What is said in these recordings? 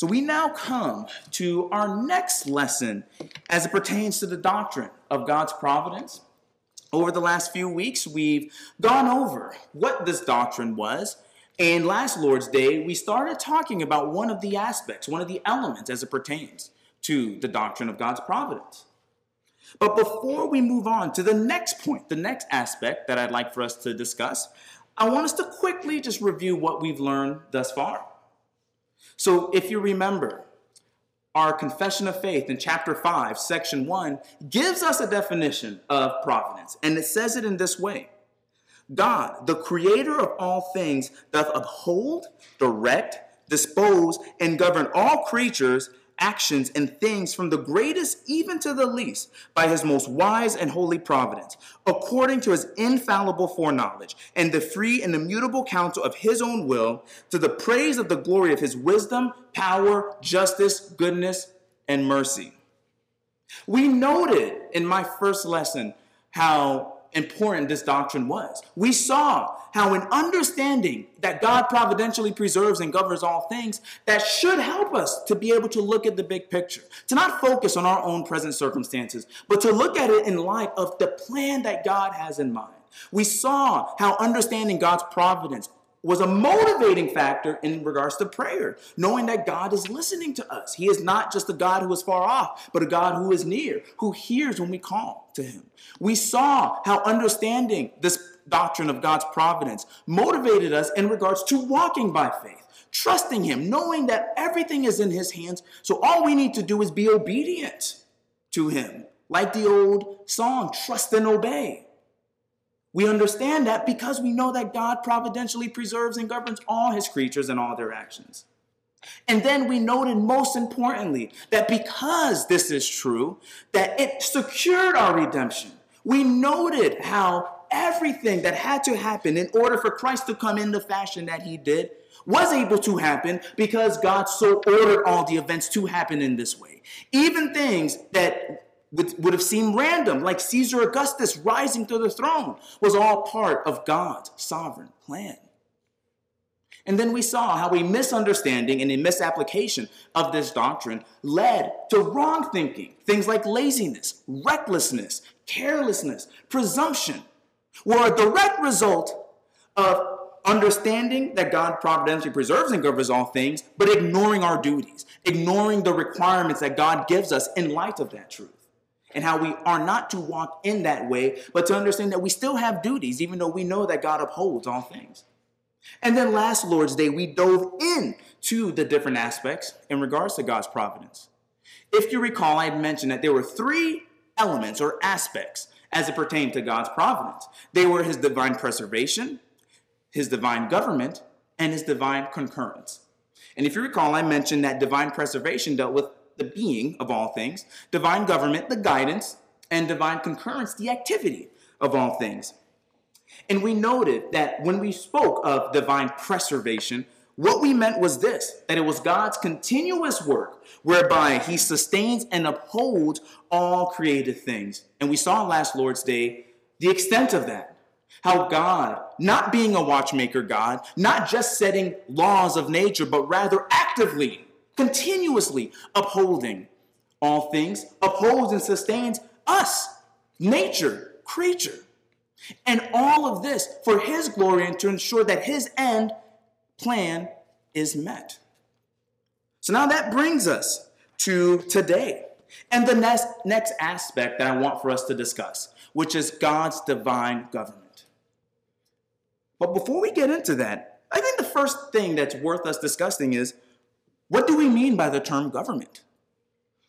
So we now come to our next lesson as it pertains to the doctrine of God's providence. Over the last few weeks, we've gone over what this doctrine was. And last Lord's Day, we started talking about one of the aspects, one of the elements as it pertains to the doctrine of God's providence. But before we move on to the next point, the next aspect that I'd like for us to discuss, I want us to quickly just review what we've learned thus far. So, if you remember, our confession of faith in chapter 5, section 1, gives us a definition of providence, and it says it in this way. God, the creator of all things, doth uphold, direct, dispose, and govern all creatures actions and things from the greatest even to the least by his most wise and holy providence, according to his infallible foreknowledge and the free and immutable counsel of his own will, to the praise of the glory of his wisdom, power, justice, goodness, and mercy. We noted in my first lesson how important this doctrine was. We saw how, an understanding that God providentially preserves and governs all things, that should help us to be able to look at the big picture, to not focus on our own present circumstances, but to look at it in light of the plan that God has in mind. We saw how understanding God's providence was a motivating factor in regards to prayer, knowing that God is listening to us. He is not just a God who is far off, but a God who is near, who hears when we call to him. We saw how understanding this doctrine of God's providence motivated us in regards to walking by faith, trusting him, knowing that everything is in his hands. So all we need to do is be obedient to him. Like the old song, trust and obey. We understand that because we know that God providentially preserves and governs all his creatures and all their actions. And then we noted most importantly that because this is true, that it secured our redemption. We noted how everything that had to happen in order for Christ to come in the fashion that he did was able to happen because God so ordered all the events to happen in this way. Even things that would, would have seemed random, like Caesar Augustus rising to the throne, was all part of God's sovereign plan. And then we saw how a misunderstanding and a misapplication of this doctrine led to wrong thinking. Things like laziness, recklessness, carelessness, presumption were a direct result of understanding that God providentially preserves and governs all things, but ignoring our duties, ignoring the requirements that God gives us in light of that truth and how we are not to walk in that way, but to understand that we still have duties, even though we know that God upholds all things. And then last Lord's Day, we dove in to the different aspects in regards to God's providence. If you recall, I had mentioned that there were three elements or aspects as it pertained to God's providence. They were his divine preservation, his divine government, and his divine concurrence. And if you recall, I mentioned that divine preservation dealt with the being of all things, divine government, the guidance, and divine concurrence, the activity of all things. And we noted that when we spoke of divine preservation, what we meant was this that it was God's continuous work whereby He sustains and upholds all created things. And we saw last Lord's Day the extent of that. How God, not being a watchmaker God, not just setting laws of nature, but rather actively continuously upholding all things, upholds and sustains us, nature, creature. And all of this for his glory and to ensure that his end plan is met. So now that brings us to today and the next, next aspect that I want for us to discuss, which is God's divine government. But before we get into that, I think the first thing that's worth us discussing is what do we mean by the term government?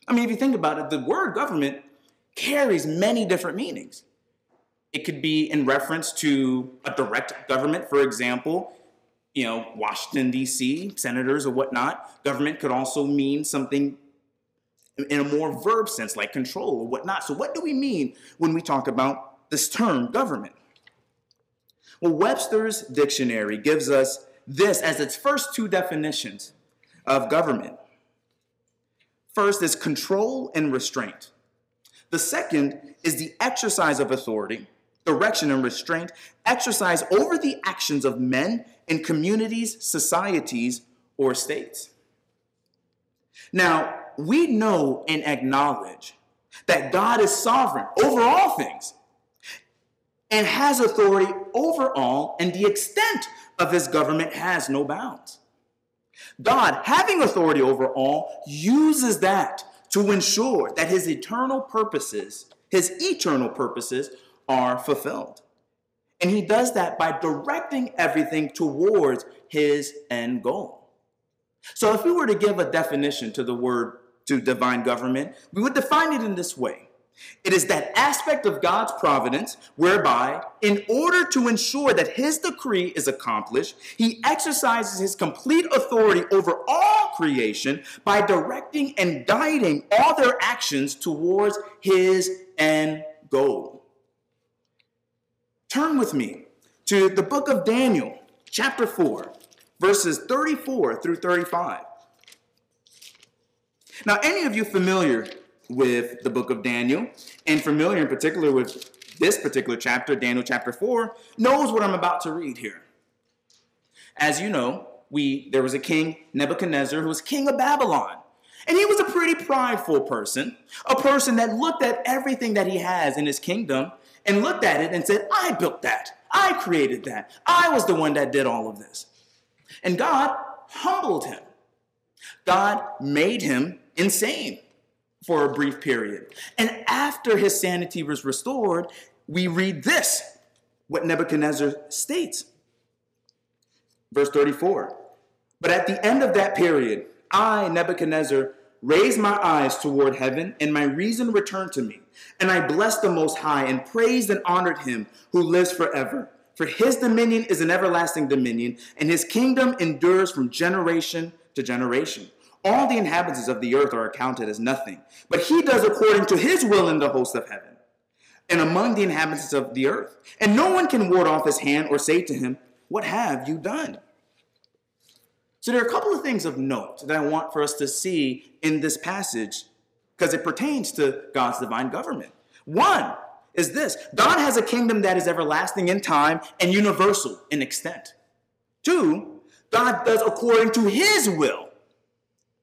I mean, if you think about it, the word government carries many different meanings. It could be in reference to a direct government, for example, you know, Washington, D.C., senators or whatnot. Government could also mean something in a more verb sense, like control or whatnot. So, what do we mean when we talk about this term government? Well, Webster's dictionary gives us this as its first two definitions of government. First is control and restraint. The second is the exercise of authority, direction, and restraint exercise over the actions of men in communities, societies, or states. Now, we know and acknowledge that God is sovereign over all things and has authority over all, and the extent of his government has no bounds. God, having authority over all, uses that to ensure that his eternal purposes, his eternal purposes, are fulfilled. And he does that by directing everything towards his end goal. So if we were to give a definition to the word to divine government, we would define it in this way it is that aspect of God's providence whereby, in order to ensure that his decree is accomplished, he exercises his complete authority over all creation by directing and guiding all their actions towards his end goal. Turn with me to the book of Daniel, chapter 4, verses 34 through 35. Now, any of you familiar with the book of Daniel, and familiar in particular with this particular chapter, Daniel chapter 4, knows what I'm about to read here. As you know, we there was a king, Nebuchadnezzar, who was king of Babylon. And he was a pretty prideful person, a person that looked at everything that he has in his kingdom and looked at it and said, I built that. I created that. I was the one that did all of this. And God humbled him. God made him insane for a brief period. And after his sanity was restored, we read this what Nebuchadnezzar states. Verse 34 But at the end of that period, I, Nebuchadnezzar, raised my eyes toward heaven, and my reason returned to me. And I blessed the Most High, and praised and honored him who lives forever. For his dominion is an everlasting dominion, and his kingdom endures from generation to generation. All the inhabitants of the earth are accounted as nothing, but he does according to his will in the host of heaven and among the inhabitants of the earth. And no one can ward off his hand or say to him, What have you done? So there are a couple of things of note that I want for us to see in this passage because it pertains to God's divine government. One is this God has a kingdom that is everlasting in time and universal in extent. Two, God does according to his will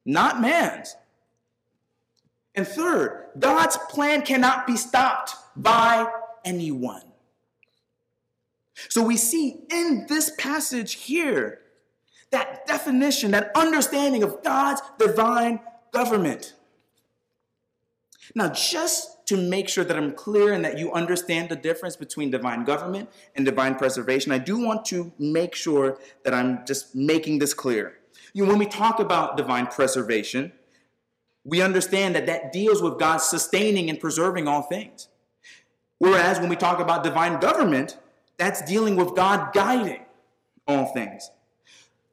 not man's. And third, God's plan cannot be stopped by anyone. So we see in this passage here that definition, that understanding of God's divine government. Now, just to make sure that I'm clear and that you understand the difference between divine government and divine preservation, I do want to make sure that I'm just making this clear. You know, when we talk about divine preservation, we understand that that deals with God sustaining and preserving all things. Whereas when we talk about divine government, that's dealing with God guiding all things.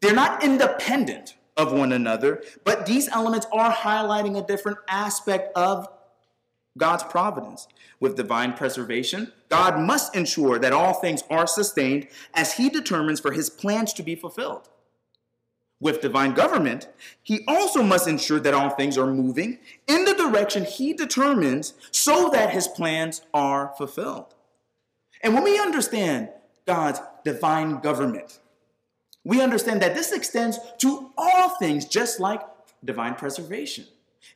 They're not independent of one another, but these elements are highlighting a different aspect of God's providence. With divine preservation, God must ensure that all things are sustained as He determines for His plans to be fulfilled with divine government, he also must ensure that all things are moving in the direction he determines so that his plans are fulfilled. And when we understand God's divine government, we understand that this extends to all things, just like divine preservation.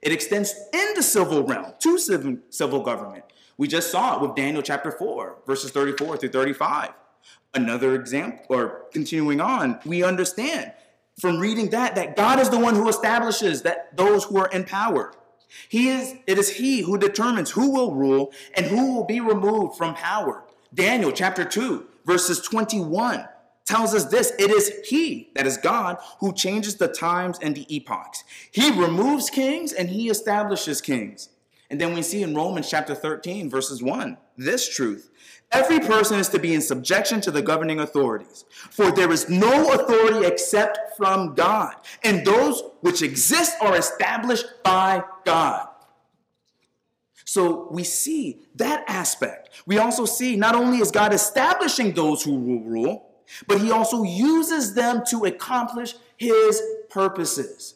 It extends in the civil realm to civil, government. We just saw it with Daniel chapter 4, verses 34 through 35. Another example, or continuing on, we understand from reading that that God is the one who establishes that those who are in power. He is it is he who determines who will rule and who will be removed from power. Daniel chapter 2 verses 21 tells us this it is he that is God who changes the times and the epochs. He removes kings and he establishes kings. And then we see in Romans chapter 13 verses 1 this truth Every person is to be in subjection to the governing authorities, for there is no authority except from God, and those which exist are established by God. So we see that aspect. We also see not only is God establishing those who will rule, but he also uses them to accomplish his purposes.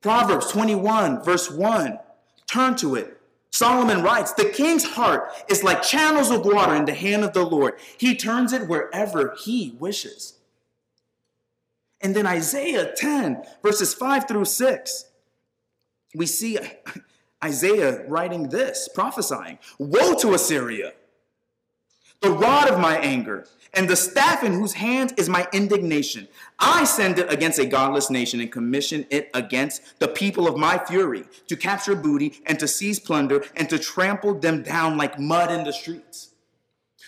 Proverbs 21, verse 1, turn to it. Solomon writes, The king's heart is like channels of water in the hand of the Lord. He turns it wherever he wishes. And then Isaiah 10, verses 5 through 6. we see Isaiah writing this, prophesying Woe to Assyria! The rod of my anger, and the staff in whose hands is my indignation. I send it against a godless nation and commission it against the people of my fury to capture booty and to seize plunder and to trample them down like mud in the streets.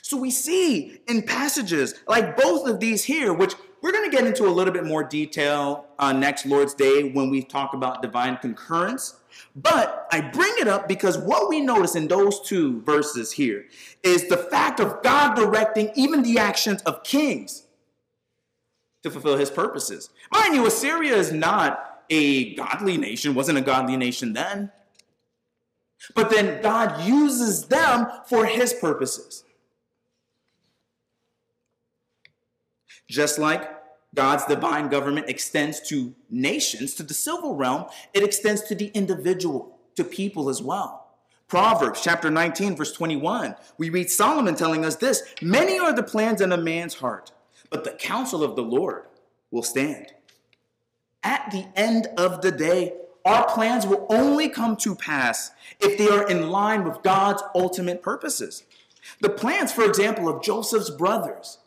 So we see in passages like both of these here, which we're going to get into a little bit more detail uh, next Lord's Day when we talk about divine concurrence. But I bring it up because what we notice in those two verses here is the fact of God directing even the actions of kings to fulfill his purposes. Mind you, Assyria is not a godly nation, wasn't a godly nation then. But then God uses them for his purposes. Just like God's divine government extends to nations, to the civil realm, it extends to the individual, to people as well. Proverbs chapter 19, verse 21, we read Solomon telling us this Many are the plans in a man's heart, but the counsel of the Lord will stand. At the end of the day, our plans will only come to pass if they are in line with God's ultimate purposes. The plans, for example, of Joseph's brothers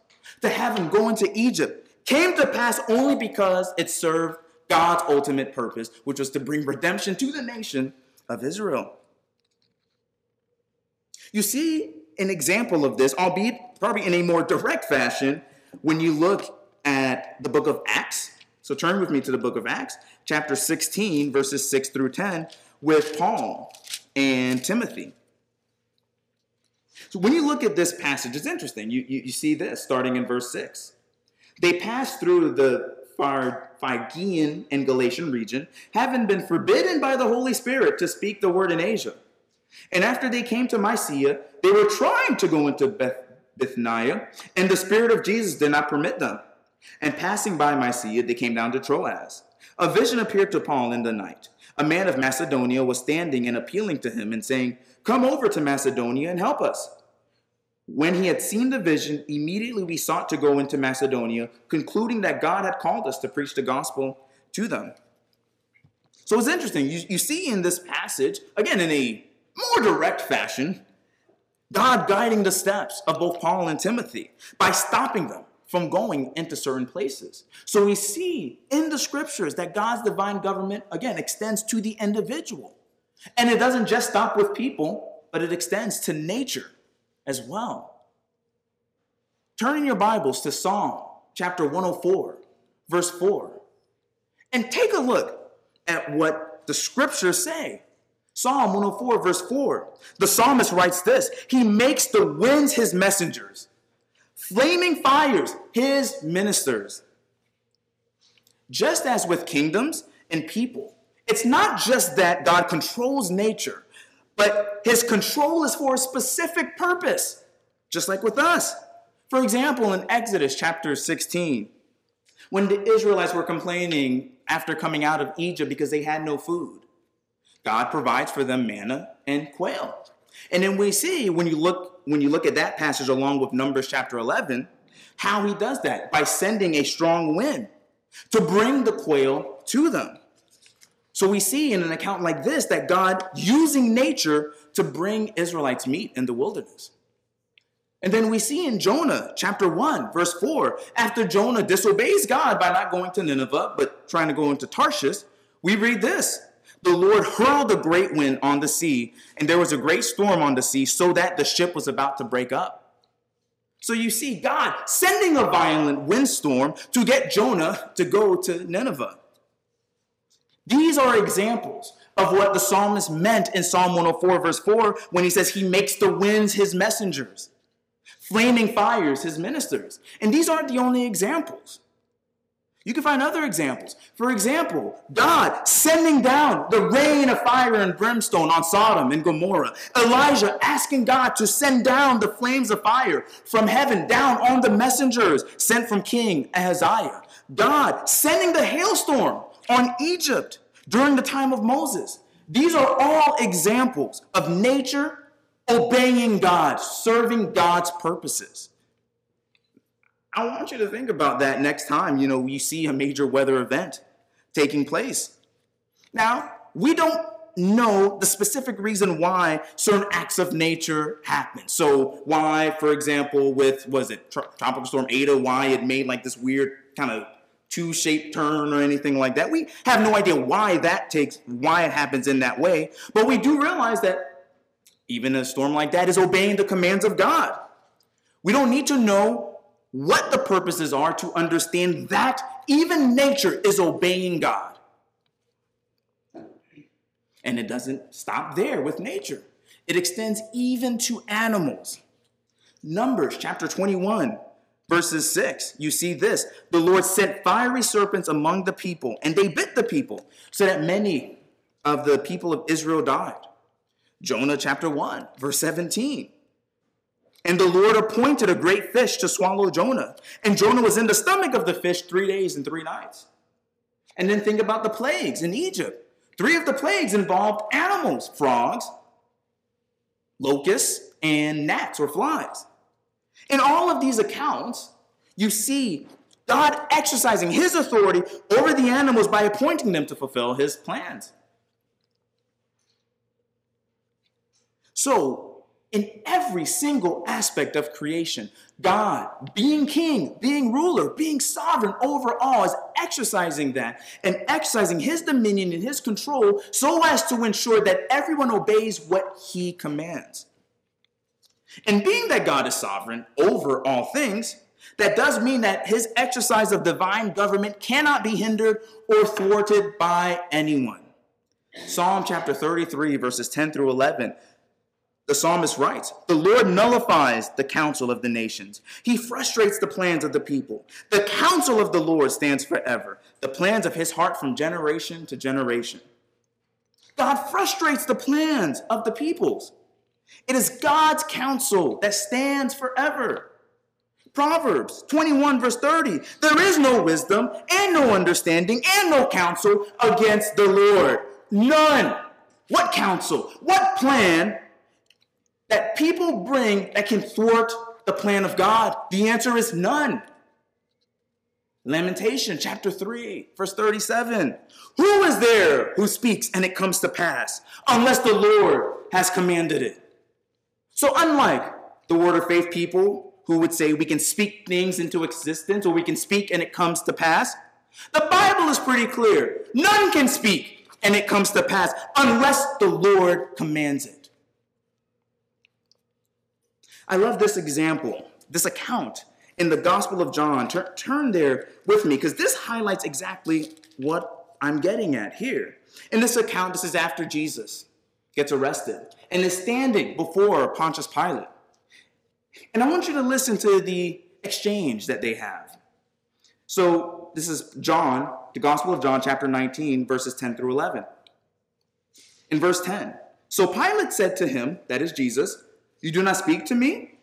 to have him go into Egypt came to pass only because it served God's ultimate purpose, which was to bring redemption to the nation of Israel. You see an example of this, albeit probably in a more direct fashion, when you look at the book of Acts. So turn with me to the book of Acts, chapter 16, verses 6 through 10, with Paul and Timothy. So when you look at this passage, it's interesting. You, you, you see this starting in verse 6. They passed through the Phrygian and Galatian region, having been forbidden by the Holy Spirit to speak the word in Asia. And after they came to Mysia, they were trying to go into Beth- Bithynia, and the Spirit of Jesus did not permit them. And passing by Mysia, they came down to Troas. A vision appeared to Paul in the night. A man of Macedonia was standing and appealing to him and saying, Come over to Macedonia and help us. When he had seen the vision, immediately we sought to go into Macedonia, concluding that God had called us to preach the gospel to them. So it's interesting. You, you see in this passage, again, in a more direct fashion, God guiding the steps of both Paul and Timothy by stopping them from going into certain places. So we see in the scriptures that God's divine government, again, extends to the individual. And it doesn't just stop with people, but it extends to nature as well. Turn in your Bibles to Psalm chapter 104, verse 4, and take a look at what the scriptures say. Psalm 104, verse 4. The psalmist writes this He makes the winds his messengers, flaming fires his ministers. Just as with kingdoms and people, it's not just that God controls nature, but his control is for a specific purpose, just like with us. For example, in Exodus chapter 16, when the Israelites were complaining after coming out of Egypt because they had no food, God provides for them manna and quail. And then we see when you look when you look at that passage along with Numbers chapter 11, how he does that by sending a strong wind to bring the quail to them. So we see in an account like this that God using nature to bring Israelites meat in the wilderness. And then we see in Jonah chapter 1, verse 4, after Jonah disobeys God by not going to Nineveh, but trying to go into Tarshish, we read this The Lord hurled a great wind on the sea, and there was a great storm on the sea, so that the ship was about to break up. So you see God sending a violent windstorm to get Jonah to go to Nineveh. These are examples of what the psalmist meant in Psalm 104, verse 4, when he says he makes the winds his messengers, flaming fires his ministers. And these aren't the only examples. You can find other examples. For example, God sending down the rain of fire and brimstone on Sodom and Gomorrah. Elijah asking God to send down the flames of fire from heaven down on the messengers sent from King Ahaziah. God sending the hailstorm on Egypt during the time of Moses. These are all examples of nature obeying God, serving God's purposes. I want you to think about that next time, you know, you see a major weather event taking place. Now, we don't know the specific reason why certain acts of nature happen. So why, for example, with was it tropical storm Eta, why it made like this weird kind of two-shaped turn or anything like that. We have no idea why that takes, why it happens in that way. But we do realize that even a storm like that is obeying the commands of God. We don't need to know what the purposes are to understand that even nature is obeying God. And it doesn't stop there with nature. It extends even to animals. Numbers chapter 21 Verses 6, you see this the Lord sent fiery serpents among the people, and they bit the people, so that many of the people of Israel died. Jonah chapter 1, verse 17. And the Lord appointed a great fish to swallow Jonah. And Jonah was in the stomach of the fish three days and three nights. And then think about the plagues in Egypt. Three of the plagues involved animals frogs, locusts, and gnats or flies. In all of these accounts, you see God exercising his authority over the animals by appointing them to fulfill his plans. So, in every single aspect of creation, God, being king, being ruler, being sovereign over all, is exercising that and exercising his dominion and his control so as to ensure that everyone obeys what he commands. And being that God is sovereign over all things, that does mean that his exercise of divine government cannot be hindered or thwarted by anyone. Psalm chapter 33, verses 10 through 11. The psalmist writes, The Lord nullifies the counsel of the nations. He frustrates the plans of the people. The counsel of the Lord stands forever, the plans of his heart from generation to generation. God frustrates the plans of the peoples. It is God's counsel that stands forever. Proverbs 21, verse 30. There is no wisdom and no understanding and no counsel against the Lord. None. What counsel? What plan that people bring that can thwart the plan of God? The answer is none. Lamentation chapter 3, verse 37. Who is there who speaks and it comes to pass unless the Lord has commanded it? So, unlike the Word of Faith people who would say we can speak things into existence or we can speak and it comes to pass, the Bible is pretty clear. None can speak and it comes to pass unless the Lord commands it. I love this example, this account in the Gospel of John. Turn, turn there with me because this highlights exactly what I'm getting at here. In this account, this is after Jesus gets arrested and is standing before Pontius Pilate. And I want you to listen to the exchange that they have. So, this is John, the Gospel of John, chapter 19, verses 10 through 11. In verse 10, so Pilate said to him, that is Jesus, You do not speak to me?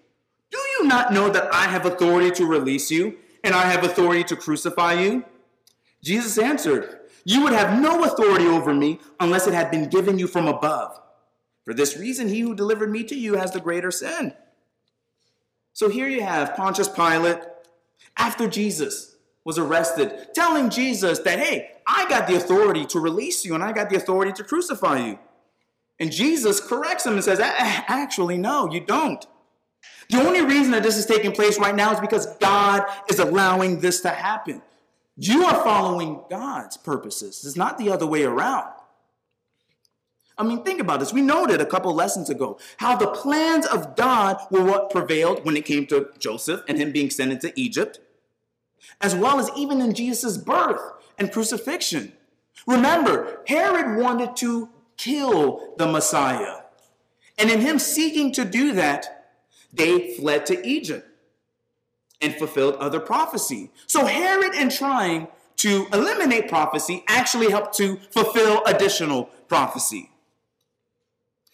Do you not know that I have authority to release you and I have authority to crucify you? Jesus answered, You would have no authority over me unless it had been given you from above. For this reason, he who delivered me to you has the greater sin. So here you have Pontius Pilate, after Jesus was arrested, telling Jesus that, hey, I got the authority to release you and I got the authority to crucify you. And Jesus corrects him and says, actually, no, you don't. The only reason that this is taking place right now is because God is allowing this to happen. You are following God's purposes. It's not the other way around. I mean, think about this. We noted a couple lessons ago how the plans of God were what prevailed when it came to Joseph and him being sent into Egypt, as well as even in Jesus' birth and crucifixion. Remember, Herod wanted to kill the Messiah. And in him seeking to do that, they fled to Egypt and fulfilled other prophecy. So Herod, in trying to eliminate prophecy, actually helped to fulfill additional prophecy.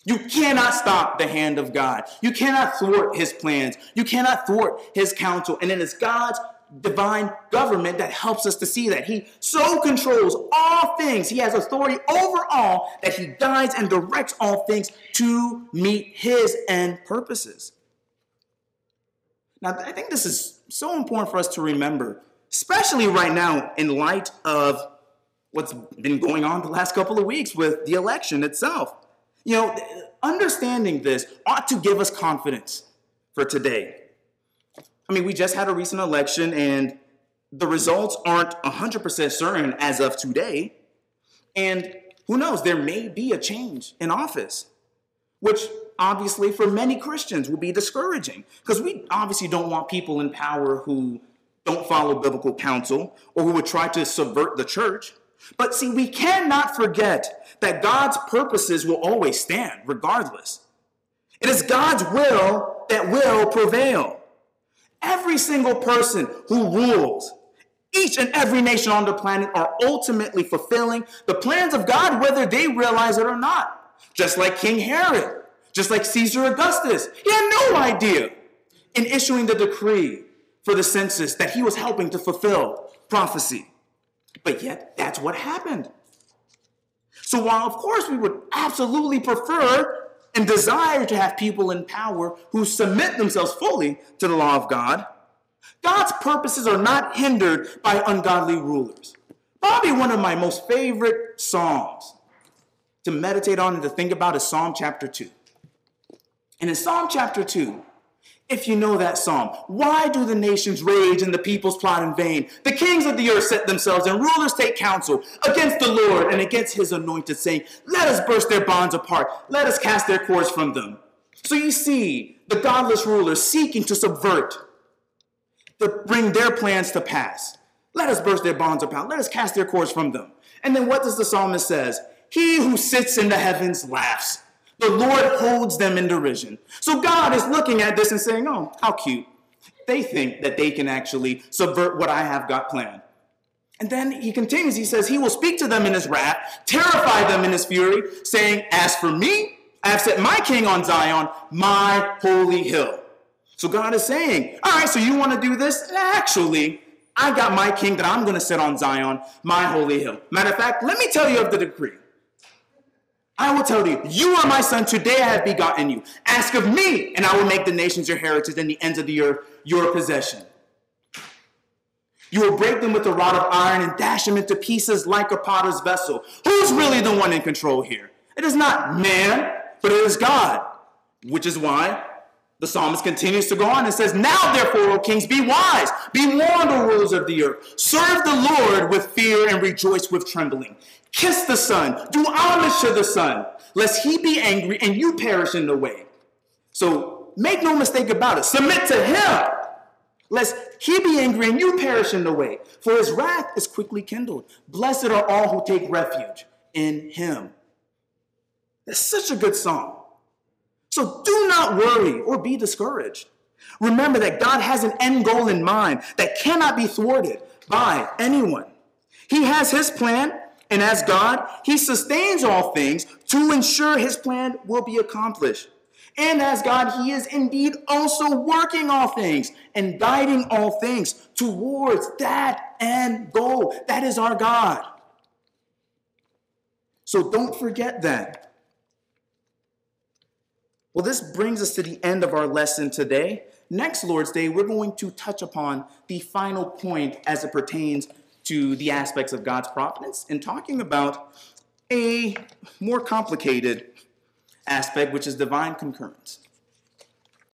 You cannot stop the hand of God. You cannot thwart his plans. You cannot thwart his counsel. And it is God's divine government that helps us to see that. He so controls all things. He has authority over all that he guides and directs all things to meet his end purposes. Now, I think this is so important for us to remember, especially right now in light of what's been going on the last couple of weeks with the election itself. You know, understanding this ought to give us confidence for today. I mean, we just had a recent election and the results aren't 100% certain as of today. And who knows, there may be a change in office, which obviously for many Christians will be discouraging because we obviously don't want people in power who don't follow biblical counsel or who would try to subvert the church. But see, we cannot forget that God's purposes will always stand, regardless. It is God's will that will prevail. Every single person who rules, each and every nation on the planet are ultimately fulfilling the plans of God, whether they realize it or not. Just like King Herod, just like Caesar Augustus. He had no idea in issuing the decree for the census that he was helping to fulfill prophecy. But yet, that's what happened. So, while of course we would absolutely prefer and desire to have people in power who submit themselves fully to the law of God, God's purposes are not hindered by ungodly rulers. Probably one of my most favorite Psalms to meditate on and to think about is Psalm chapter 2. And in Psalm chapter 2, if you know that psalm. Why do the nations rage and the peoples plot in vain? The kings of the earth set themselves and rulers take counsel against the Lord and against his anointed, saying, Let us burst their bonds apart. Let us cast their cords from them. So you see the godless rulers seeking to subvert, to bring their plans to pass. Let us burst their bonds apart. Let us cast their cords from them. And then what does the psalmist says? He who sits in the heavens laughs. The Lord holds them in derision. So God is looking at this and saying, oh, how cute. They think that they can actually subvert what I have got planned. And then he continues, he says, He will speak to them in his wrath, terrify them in his fury, saying, As for me, I have set my king on Zion, my holy hill. So God is saying, All right, so you want to do this? Actually, I got my king that I'm going to set on Zion, my holy hill. Matter of fact, let me tell you of the decree. I will tell you, you are my son, today I have begotten you. Ask of me, and I will make the nations your heritage and the ends of the earth your possession. You will break them with a rod of iron and dash them into pieces like a potter's vessel. Who's really the one in control here? It is not man, but it is God. Which is why the psalmist continues to go on and says, Now therefore, O kings, be wise, be warned, O rulers of the earth. Serve the Lord with fear and rejoice with trembling. Kiss the Son, do homage to the Son, lest he be angry and you perish in the way. So make no mistake about it. Submit to him, lest he be angry and you perish in the way. For his wrath is quickly kindled. Blessed are all who take refuge in him. That's such a good song. So do not worry or be discouraged. Remember that God has an end goal in mind that cannot be thwarted by anyone. He has his plan, and as God, he sustains all things to ensure his plan will be accomplished. And as God, he is indeed also working all things and guiding all things towards that end goal. That is our God. So don't forget that. Well, this brings us to the end of our lesson today. Next Lord's Day, we're going to touch upon the final point as it pertains to the aspects of God's providence and talking about a more complicated aspect, which is divine concurrence.